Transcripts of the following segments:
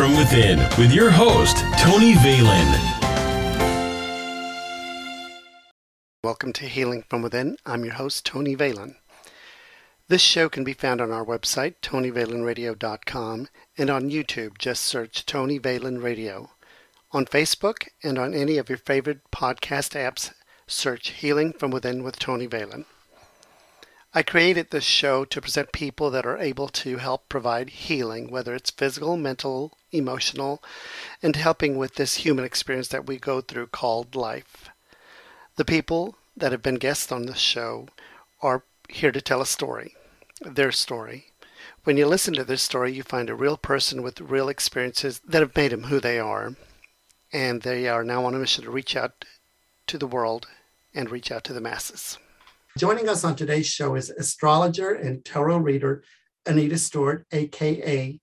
From Within with your host, Tony Valen. Welcome to Healing from Within. I'm your host, Tony Valen. This show can be found on our website, tonyvalenradio.com, and on YouTube, just search Tony Valen Radio. On Facebook and on any of your favorite podcast apps, search Healing from Within with Tony Valen. I created this show to present people that are able to help provide healing, whether it's physical, mental, emotional, and helping with this human experience that we go through called life. The people that have been guests on this show are here to tell a story, their story. When you listen to this story, you find a real person with real experiences that have made them who they are. And they are now on a mission to reach out to the world and reach out to the masses. Joining us on today's show is astrologer and tarot reader Anita Stewart, aka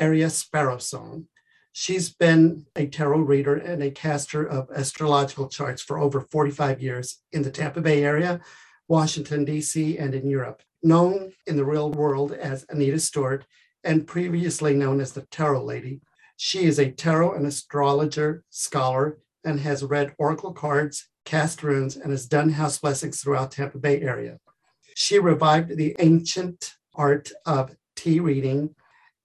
Aria Sparrowsong. She's been a tarot reader and a caster of astrological charts for over 45 years in the Tampa Bay area, Washington, D.C., and in Europe. Known in the real world as Anita Stewart and previously known as the Tarot Lady, she is a tarot and astrologer scholar and has read oracle cards cast runes, and has done house blessings throughout Tampa Bay area. She revived the ancient art of tea reading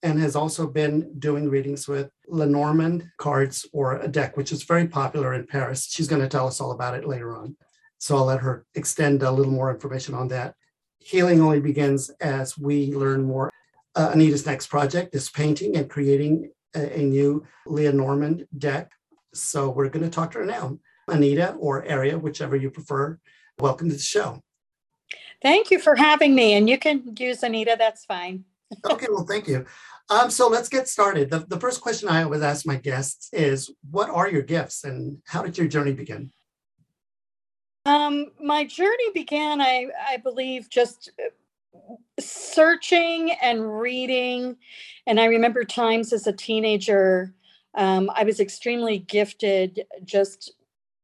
and has also been doing readings with Lenormand cards or a deck, which is very popular in Paris. She's going to tell us all about it later on. So I'll let her extend a little more information on that. Healing only begins as we learn more. Uh, Anita's next project is painting and creating a, a new Lenormand deck. So we're going to talk to her now. Anita or Aria, whichever you prefer. Welcome to the show. Thank you for having me. And you can use Anita, that's fine. okay, well, thank you. Um, so let's get started. The, the first question I always ask my guests is What are your gifts and how did your journey begin? Um, my journey began, I, I believe, just searching and reading. And I remember times as a teenager, um, I was extremely gifted just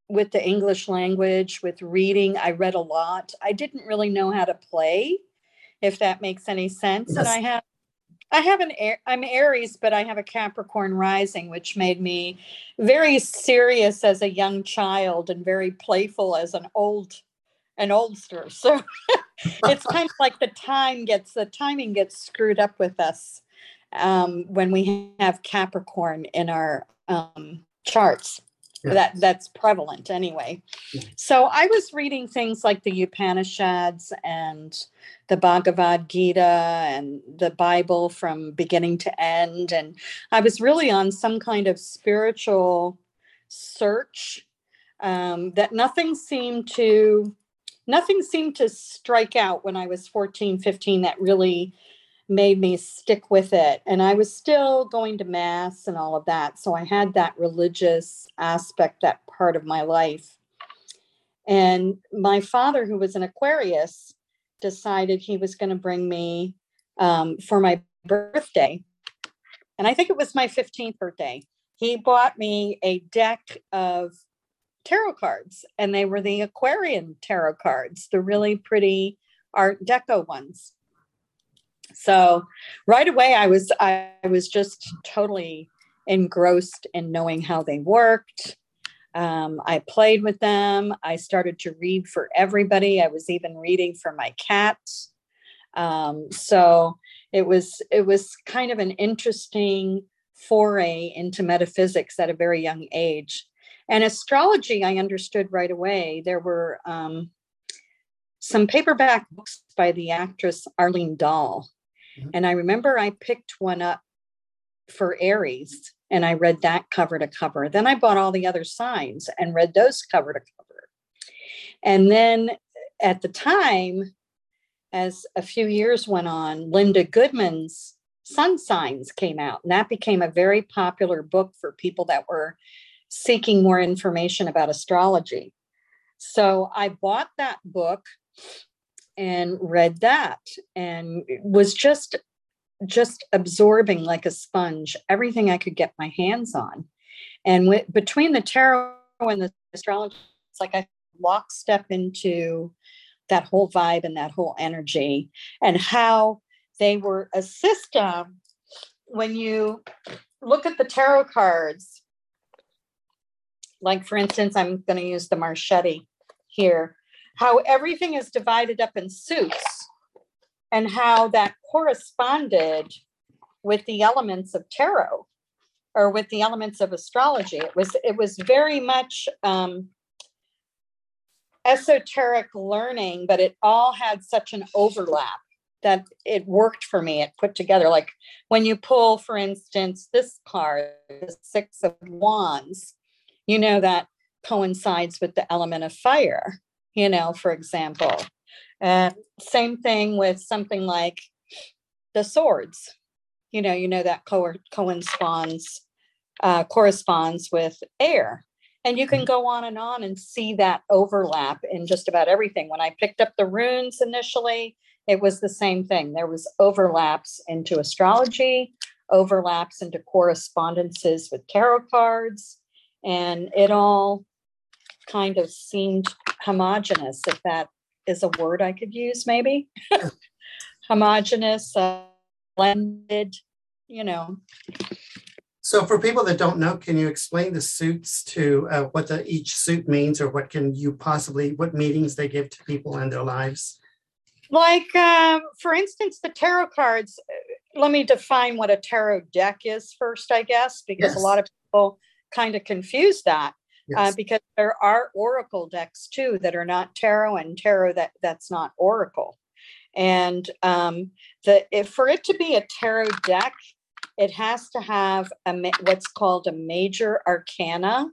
with the English language, with reading. I read a lot. I didn't really know how to play, if that makes any sense. Yes. And I have I have an I'm Aries, but I have a Capricorn rising, which made me very serious as a young child and very playful as an old an oldster. So it's kind of like the time gets the timing gets screwed up with us um, when we have Capricorn in our um, charts that that's prevalent anyway. So I was reading things like the Upanishads and the Bhagavad Gita and the Bible from beginning to end, and I was really on some kind of spiritual search um, that nothing seemed to nothing seemed to strike out when I was 14, 15 that really made me stick with it. And I was still going to mass and all of that. So I had that religious aspect, that part of my life. And my father, who was an Aquarius, decided he was going to bring me um, for my birthday. And I think it was my 15th birthday. He bought me a deck of tarot cards, and they were the Aquarian tarot cards, the really pretty Art Deco ones so right away i was i was just totally engrossed in knowing how they worked. Um, i played with them. I started to read for everybody. I was even reading for my cat. Um, so it was it was kind of an interesting foray into metaphysics at a very young age. And astrology i understood right away. There were um, some paperback books by the actress arlene dahl Mm-hmm. And I remember I picked one up for Aries and I read that cover to cover. Then I bought all the other signs and read those cover to cover. And then at the time, as a few years went on, Linda Goodman's Sun Signs came out, and that became a very popular book for people that were seeking more information about astrology. So I bought that book and read that and was just just absorbing like a sponge everything I could get my hands on. And with, between the tarot and the astrology, it's like I lockstep into that whole vibe and that whole energy and how they were a system when you look at the tarot cards, like for instance, I'm going to use the Marchetti here, how everything is divided up in suits and how that corresponded with the elements of tarot or with the elements of astrology. It was it was very much um, esoteric learning, but it all had such an overlap that it worked for me. It put together like when you pull, for instance, this card, the Six of Wands, you know that coincides with the element of fire. You know, for example, uh, same thing with something like the swords. You know, you know that co- corresponds uh, corresponds with air. And you can mm-hmm. go on and on and see that overlap in just about everything. When I picked up the runes initially, it was the same thing. There was overlaps into astrology, overlaps into correspondences with tarot cards, and it all kind of seemed homogenous, if that is a word I could use, maybe. homogenous, uh, blended, you know. So for people that don't know, can you explain the suits to uh, what the, each suit means or what can you possibly, what meanings they give to people in their lives? Like, um, for instance, the tarot cards, uh, let me define what a tarot deck is first, I guess, because yes. a lot of people kind of confuse that. Uh, yes. Uh, because there are oracle decks too that are not tarot and tarot that that's not oracle and um, the if for it to be a tarot deck it has to have a what's called a major arcana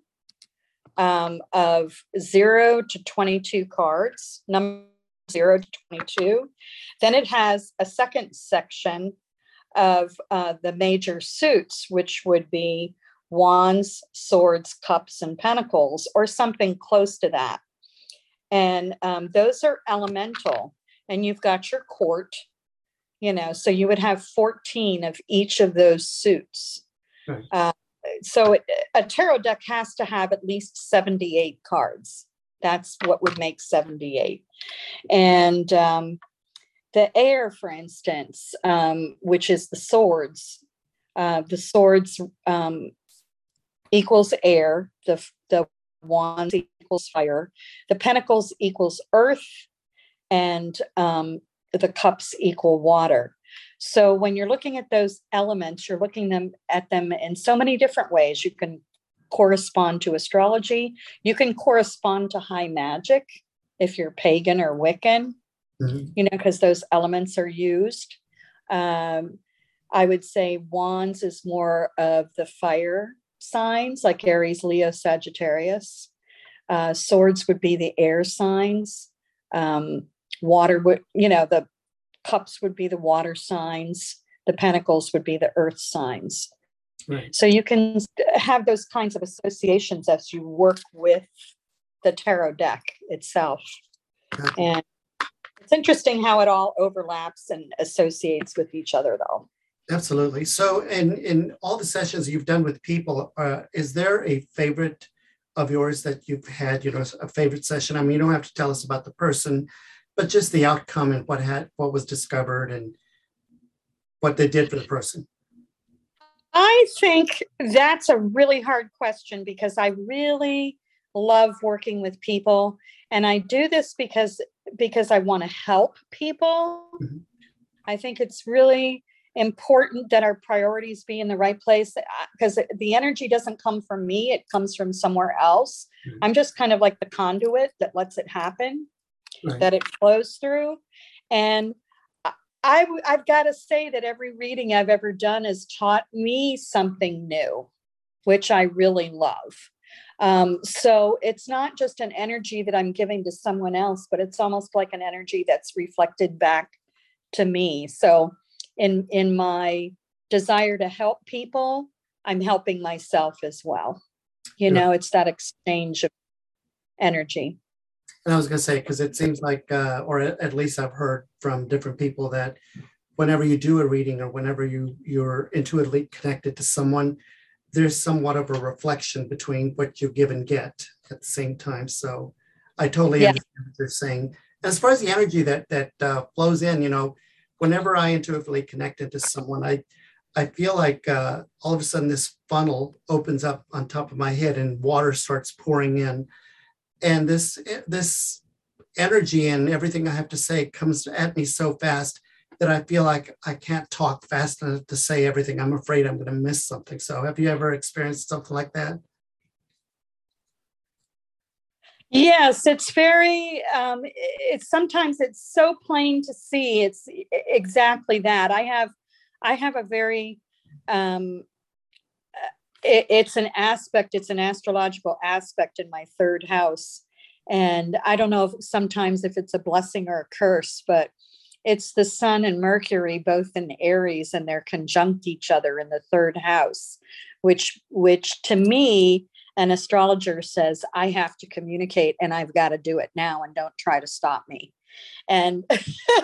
um, of zero to 22 cards, number zero to 22. Then it has a second section of uh, the major suits, which would be wands, swords, cups, and pentacles, or something close to that. And um, those are elemental. And you've got your court, you know so you would have 14 of each of those suits right. uh, so it, a tarot deck has to have at least 78 cards that's what would make 78 and um, the air for instance um, which is the swords uh, the swords um, equals air the, the wands equals fire the pentacles equals earth and um, the cups equal water. So when you're looking at those elements, you're looking them at them in so many different ways. You can correspond to astrology. You can correspond to high magic if you're pagan or Wiccan, mm-hmm. you know, because those elements are used. Um, I would say wands is more of the fire signs like Aries, Leo, Sagittarius. Uh, swords would be the air signs. Um, water would, you know, the cups would be the water signs, the pentacles would be the earth signs. Right. So you can have those kinds of associations as you work with the tarot deck itself. And it's interesting how it all overlaps and associates with each other, though. Absolutely. So, in in all the sessions you've done with people, uh, is there a favorite of yours that you've had? You know, a favorite session. I mean, you don't have to tell us about the person, but just the outcome and what had what was discovered and what they did for the person i think that's a really hard question because i really love working with people and i do this because because i want to help people mm-hmm. i think it's really important that our priorities be in the right place because uh, the energy doesn't come from me it comes from somewhere else mm-hmm. i'm just kind of like the conduit that lets it happen right. that it flows through. And I, I've got to say that every reading I've ever done has taught me something new, which I really love. Um, so it's not just an energy that I'm giving to someone else, but it's almost like an energy that's reflected back to me. So in in my desire to help people, I'm helping myself as well. You yeah. know, it's that exchange of energy. And I was going to say, because it seems like, uh, or at least I've heard from different people that whenever you do a reading or whenever you you're intuitively connected to someone, there's somewhat of a reflection between what you give and get at the same time. So I totally yeah. understand what you're saying. As far as the energy that that uh, flows in, you know, whenever I intuitively connect into someone, I I feel like uh, all of a sudden this funnel opens up on top of my head and water starts pouring in, and this this energy and everything I have to say comes at me so fast that I feel like I can't talk fast enough to say everything. I'm afraid I'm going to miss something. So, have you ever experienced something like that? Yes, it's very. Um, it's sometimes it's so plain to see. It's exactly that. I have I have a very um, it, it's an aspect, it's an astrological aspect in my third house. And I don't know if sometimes if it's a blessing or a curse, but it's the sun and Mercury both in Aries and they're conjunct each other in the third house, which which to me an astrologer says I have to communicate and I've got to do it now and don't try to stop me. And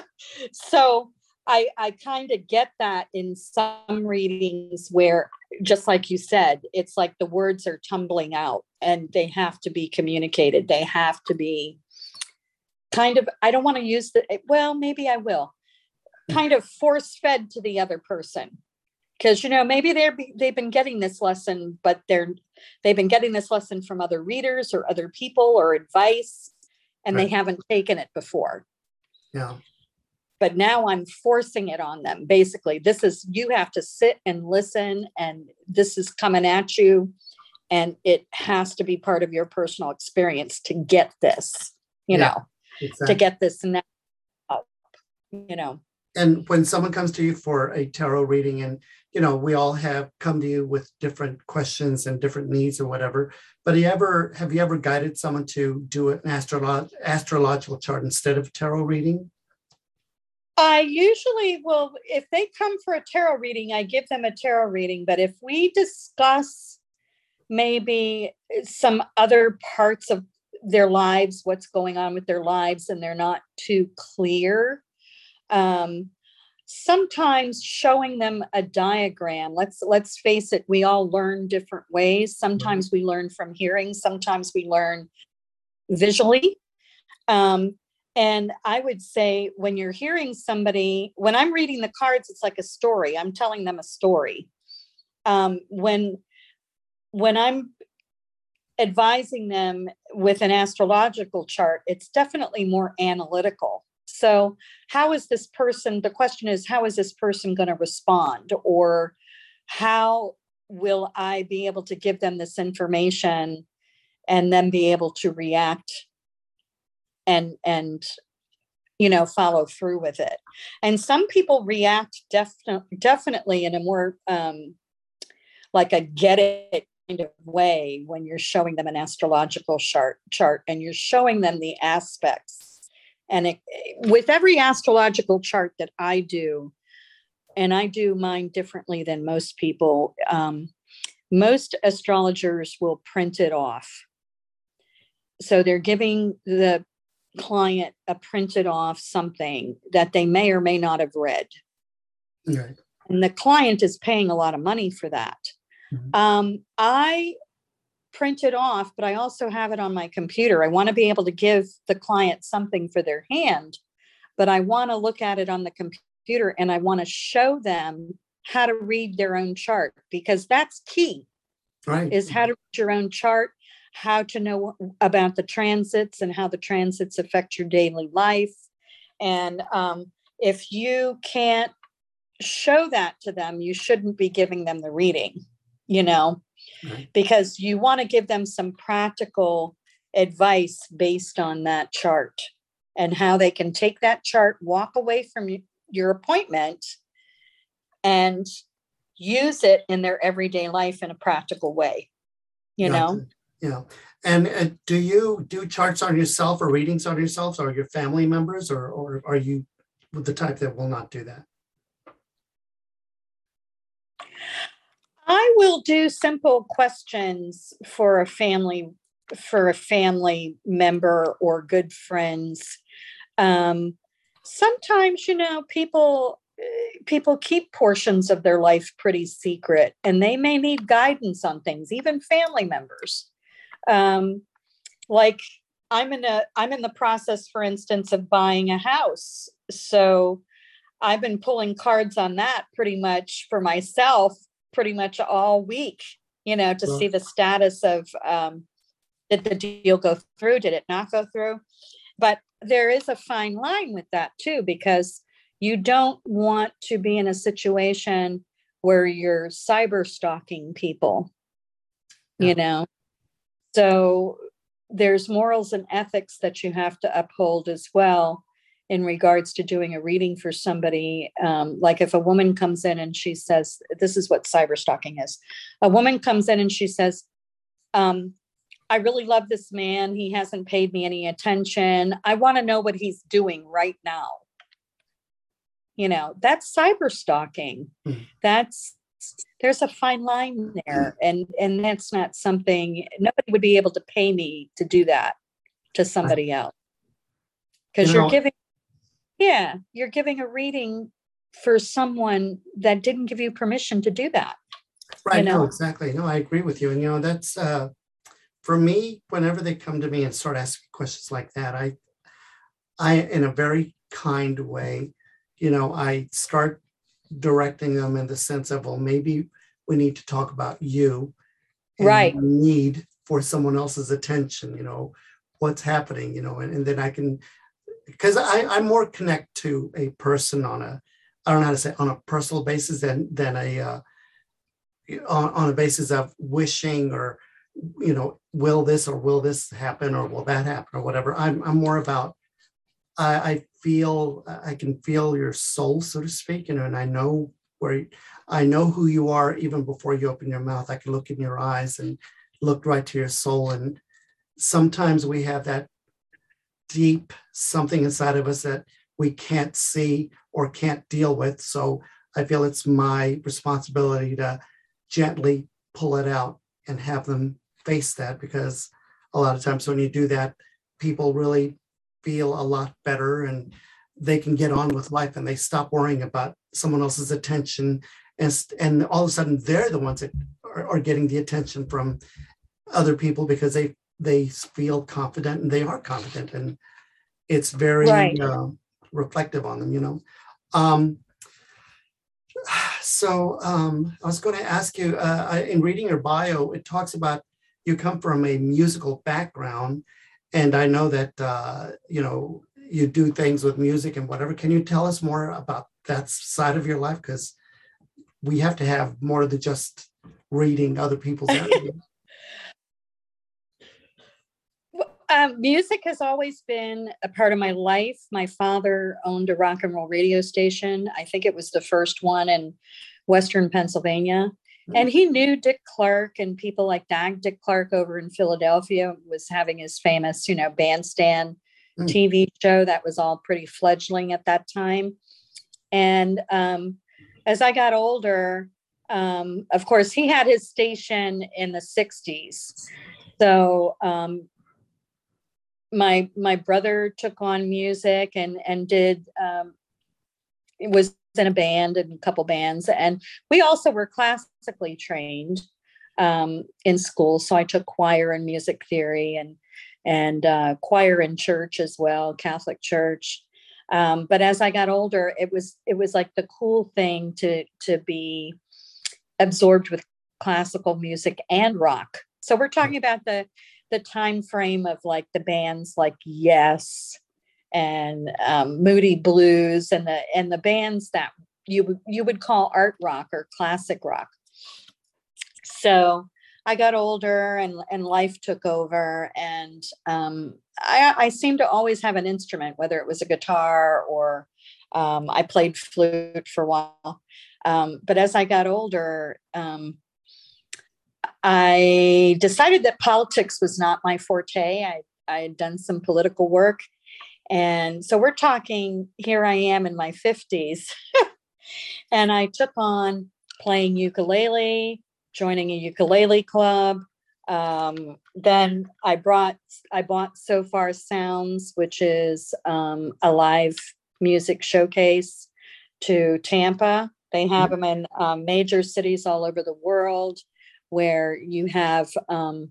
so I, I kind of get that in some readings where, just like you said, it's like the words are tumbling out and they have to be communicated. They have to be kind of, I don't want to use the, eh, well, maybe I will, kind of force fed to the other person. Because you know maybe they're they've been getting this lesson, but they're they've been getting this lesson from other readers or other people or advice, and right. they haven't taken it before. Yeah but now I'm forcing it on them. Basically, this is you have to sit and listen, and this is coming at you, and it has to be part of your personal experience to get this, you yeah, know, exactly. to get this now, you know. And when someone comes to you for a tarot reading, and you know, we all have come to you with different questions and different needs or whatever. But you ever have you ever guided someone to do an astrolog- astrological chart instead of tarot reading? I usually will, if they come for a tarot reading, I give them a tarot reading. But if we discuss maybe some other parts of their lives, what's going on with their lives, and they're not too clear, um, sometimes showing them a diagram let's let's face it we all learn different ways sometimes we learn from hearing sometimes we learn visually um, and I would say when you're hearing somebody, when I'm reading the cards, it's like a story. I'm telling them a story. Um, when when I'm advising them with an astrological chart, it's definitely more analytical. So, how is this person? The question is, how is this person going to respond? Or how will I be able to give them this information and then be able to react and and you know follow through with it and some people react definitely definitely in a more um like a get it kind of way when you're showing them an astrological chart chart and you're showing them the aspects and it, with every astrological chart that i do and i do mine differently than most people um, most astrologers will print it off so they're giving the client a printed off something that they may or may not have read. Right. And the client is paying a lot of money for that. Mm-hmm. Um, I print it off, but I also have it on my computer. I want to be able to give the client something for their hand, but I want to look at it on the computer and I want to show them how to read their own chart because that's key. Right. Is how to read your own chart how to know about the transits and how the transits affect your daily life. And um, if you can't show that to them, you shouldn't be giving them the reading, you know, right. because you want to give them some practical advice based on that chart and how they can take that chart, walk away from your appointment, and use it in their everyday life in a practical way you know yeah. And uh, do you do charts on yourself or readings on yourselves or your family members, or, or are you the type that will not do that? I will do simple questions for a family for a family member or good friends. Um, sometimes, you know, people people keep portions of their life pretty secret, and they may need guidance on things, even family members um, like i'm in a i'm in the process for instance of buying a house so I've been pulling cards on that pretty much for myself pretty much all week, you know, to well, see the status of um, did the deal go through? Did it not go through? But there is a fine line with that too, because you don't want to be in a situation where you're cyber stalking people, yeah. you know. So there's morals and ethics that you have to uphold as well in regards to doing a reading for somebody. Um, like if a woman comes in and she says, This is what cyber stalking is. A woman comes in and she says, um, I really love this man. He hasn't paid me any attention. I want to know what he's doing right now. You know, that's cyber stalking. Mm-hmm. That's there's a fine line there and and that's not something nobody would be able to pay me to do that to somebody else because you are giving yeah you're giving a reading for someone that didn't give you permission to do that right you know? no exactly no i agree with you and you know that's uh for me whenever they come to me and start asking questions like that i i in a very kind way you know i start directing them in the sense of, well, maybe we need to talk about you. right. Need for someone else's attention, you know, what's happening, you know, and, and then I can, because I, I more connect to a person on a, I don't know how to say, on a personal basis than, than a, uh, on, on a basis of wishing or, you know, will this or will this happen or will that happen or whatever. I'm, I'm more about I, I feel I can feel your soul, so to speak, you know, and I know where I know who you are even before you open your mouth. I can look in your eyes and look right to your soul. And sometimes we have that deep something inside of us that we can't see or can't deal with. So I feel it's my responsibility to gently pull it out and have them face that because a lot of times when you do that, people really feel a lot better and they can get on with life and they stop worrying about someone else's attention and and all of a sudden they're the ones that are, are getting the attention from other people because they they feel confident and they are confident and it's very right. uh, reflective on them you know um, so um, i was going to ask you uh, in reading your bio it talks about you come from a musical background and I know that uh, you know you do things with music and whatever. Can you tell us more about that side of your life? Because we have to have more than just reading other people's. um, music has always been a part of my life. My father owned a rock and roll radio station. I think it was the first one in Western Pennsylvania and he knew Dick Clark and people like that. Dick Clark over in Philadelphia was having his famous, you know, bandstand mm. TV show that was all pretty fledgling at that time. And um, as I got older, um, of course, he had his station in the 60s. So um, my my brother took on music and and did um, it was in a band and a couple bands. And we also were classically trained um, in school. So I took choir and music theory and and uh, choir in church as well, Catholic church. Um, but as I got older, it was it was like the cool thing to to be absorbed with classical music and rock. So we're talking about the the time frame of like the bands like Yes and um, Moody Blues and the and the bands that you you would call art rock or classic rock. So I got older and and life took over, and um, I, I seemed to always have an instrument, whether it was a guitar or um, I played flute for a while. Um, but as I got older, um, I decided that politics was not my forte. I I had done some political work and so we're talking, here I am in my 50s. and I took on playing ukulele, joining a ukulele club. Um, then I brought, I bought Sofar Sounds, which is um, a live music showcase to Tampa. They have mm-hmm. them in um, major cities all over the world where you have um,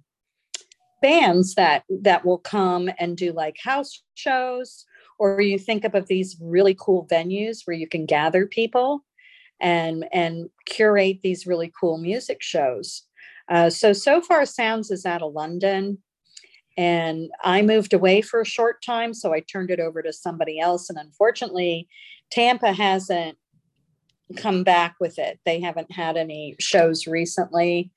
bands that that will come and do like house shows or you think up of these really cool venues where you can gather people and and curate these really cool music shows. Uh, so Sofar Sounds is out of London, and I moved away for a short time, so I turned it over to somebody else. And unfortunately, Tampa hasn't come back with it. They haven't had any shows recently.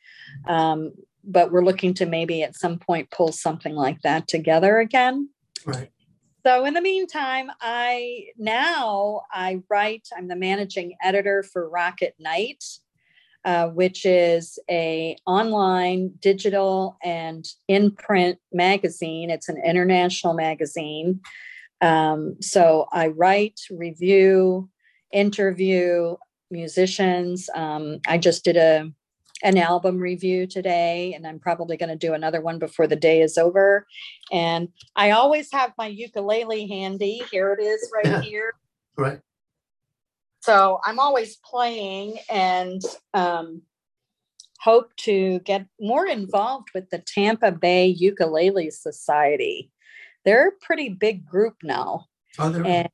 Um, but we're looking to maybe at some point pull something like that together again. Right. So in the meantime, I now I write. I'm the managing editor for Rock at Night, uh, which is a online, digital, and in print magazine. It's an international magazine. Um, so I write, review, interview musicians. Um, I just did a an album review today, and I'm probably going to do another one before the day is over. And I always have my ukulele handy. Here it is, right Yeah. here. Right. So I'm always playing and um, hope to get more involved with the Tampa Bay Ukulele Society. They're a pretty big group now. Oh. And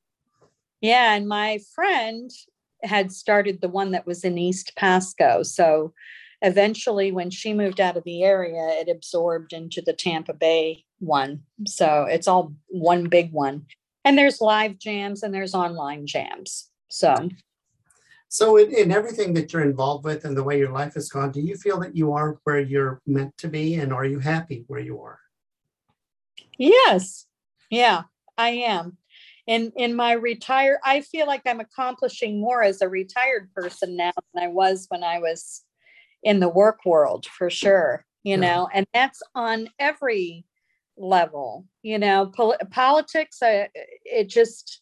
yeah, and my friend had started the one that was in East Pasco. So eventually, when she moved out of the area, it absorbed into the Tampa Bay one. So it's all one big one. And there's live jams and there's online jams. So So in, in everything that you're involved with and the way your life has gone, do you feel that you are where you're meant to be and are you happy where you are? Yes. Yeah, I am. In in my retire, I feel like I'm accomplishing more as a retired person now than I was when I was in the work world for sure, you Yeah. know, and that's on every level, you know, pol- politics, uh, it just,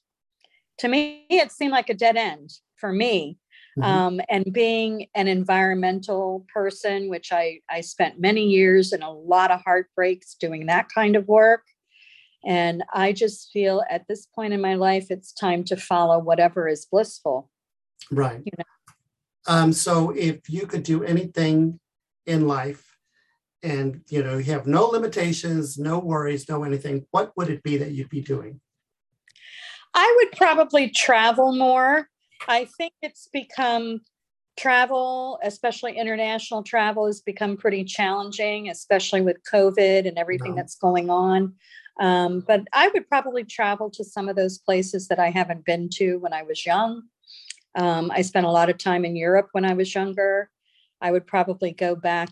to me, it seemed like a dead end for me. Mhm. Um, and being an environmental person, which I, I spent many years and a lot of heartbreaks doing that kind of work. And I just feel at this point in my life, it's time to follow whatever is blissful. Right. you know. Um, so if you could do anything in life and you know you have no limitations, no worries, no anything, what would it be that you'd be doing? I would probably travel more. I think it's become travel, especially international travel, has become pretty challenging, especially with COVID and everything No. that's going on. Um, but I would probably travel to some of those places that I haven't been to when I was young. Um, I spent a lot of time in Europe when I was younger. I would probably go back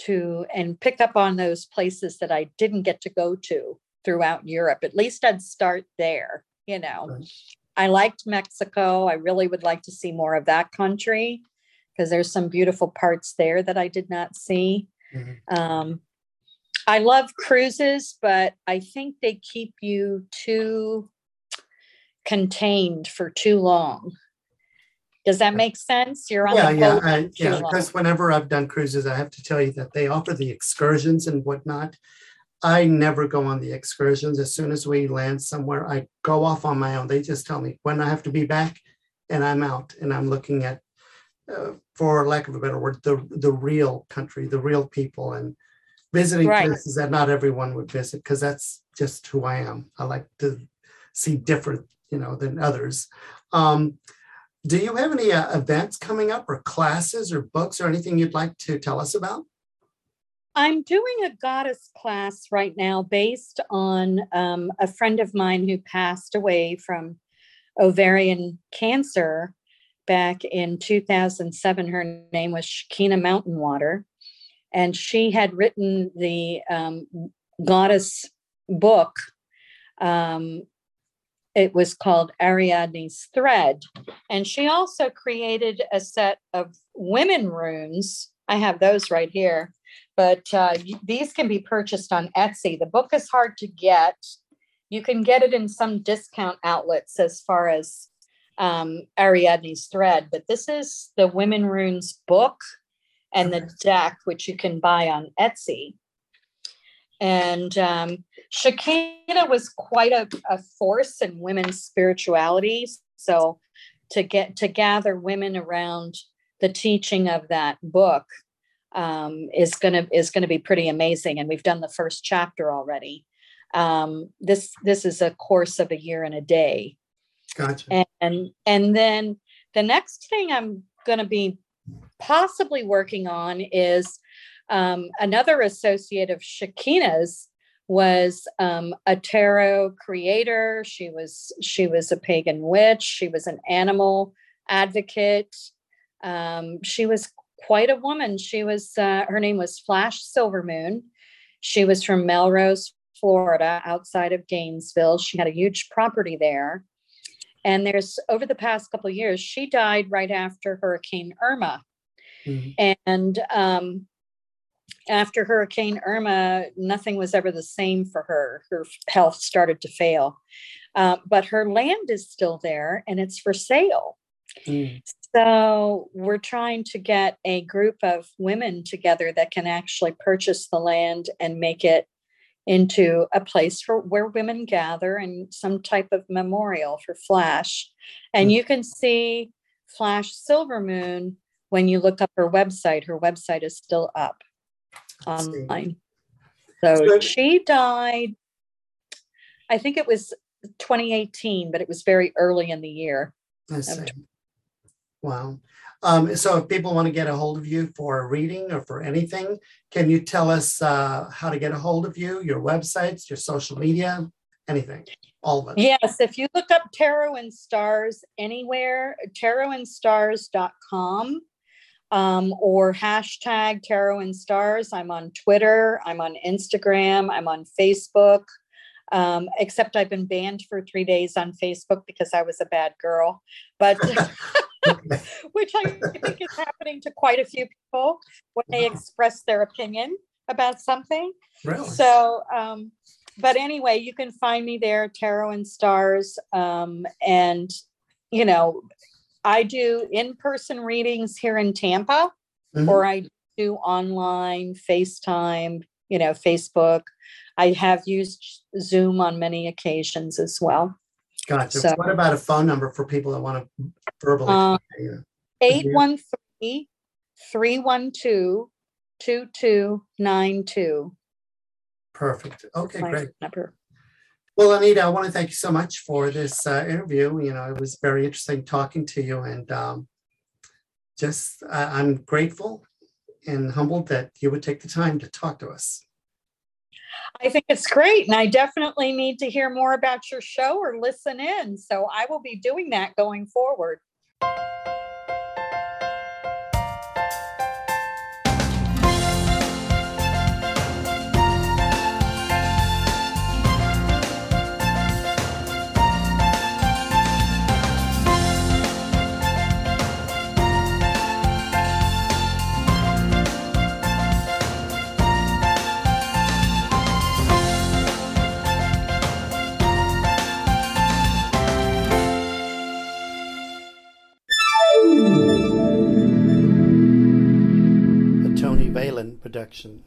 to and pick up on those places that I didn't get to go to throughout Europe. At least I'd start there, you know. Right. I liked Mexico. I really would like to see more of that country because there's some beautiful parts there that I did not see. Mhm. Um, I love cruises, but I think they keep you too contained for too long. Does that make sense? You're on Yeah, the yeah, I, yeah. long. Because whenever I've done cruises, I have to tell you that they offer the excursions and whatnot. I never go on the excursions. As soon as we land somewhere, I go off on my own. They just tell me when I have to be back, and I'm out and I'm looking at, uh, for lack of a better word, the the real country, the real people, and visiting Right. places that not everyone would visit because that's just who I am. I like to see different, you know, than others. Um, do you have any uh, events coming up, or classes, or books, or anything you'd like to tell us about? I'm doing a goddess class right now based on um, a friend of mine who passed away from ovarian cancer back in 2007. Her name was Shekhinah Mountainwater. And she had written the um, goddess book. Um, it was called Ariadne's Thread. And she also created a set of women runes. I have those right here but uh, these can be purchased on Etsy. The book is hard to get. You can get it in some discount outlets as far as um, Ariadne's thread, but this is the Women Runes book and the deck, which you can buy on Etsy. And um, was quite a, a force in women's spirituality. So to get to gather women around the teaching of that book um, is gonna is gonna be pretty amazing. And we've done the first chapter already. Um, this this is a course of a year and a day. Gotcha. And and then the next thing I'm going to be possibly working on is um, another associate of Shekhinah's was um, a tarot creator. She was she was a pagan witch. She was an animal advocate. Um, she was quite a woman. She was uh, her name was Flash Silvermoon. She was from Melrose, Florida, outside of Gainesville. She had a huge property there. And there's over the past couple years, she died right after Hurricane Irma. Mm-hmm. And um, after Hurricane Irma, nothing was ever the same for her. Her health started to fail. Uh, but her land is still there and it's for sale. Mm. So we're trying to get a group of women together that can actually purchase the land and make it into a place for where women gather and some type of memorial for Flash. And mm. you can see Flash Silvermoon when you look up her website. Her website is still up online. So, so she died, I think it was 2018, but it was very early in the year. I see. Wow. Um, so if people want to get a hold of you for a reading or for anything, can you tell us uh, how to get a hold of you, your websites, your social media, anything? All of it. Yes, if you look up Tarot and Stars anywhere, tarotandstars.com um, or hashtag Tarot and Stars. I'm on Twitter, I'm on Instagram, I'm on Facebook. Um, except I've been banned for three days on Facebook because I was a bad girl. But which I think is happening to quite a few people when they express their opinion about something. Really? So, um, but anyway, you can find me there, Tarot and Stars. Um, and, you know, I do in person readings here in Tampa, mm-hmm. or I do online, FaceTime, you know, Facebook. I have used Zoom on many occasions as well. Gotcha. So, what about a phone number for people that want to verbally? Um, 813 312 2292. Perfect. Okay, great. Number. Well, Anita, I want to thank you so much for this uh, interview. You know, it was very interesting talking to you, and um, just uh, I'm grateful and humbled that you would take the time to talk to us. I think it's great. And I definitely need to hear more about your show or listen in. So I will be doing that going forward. Production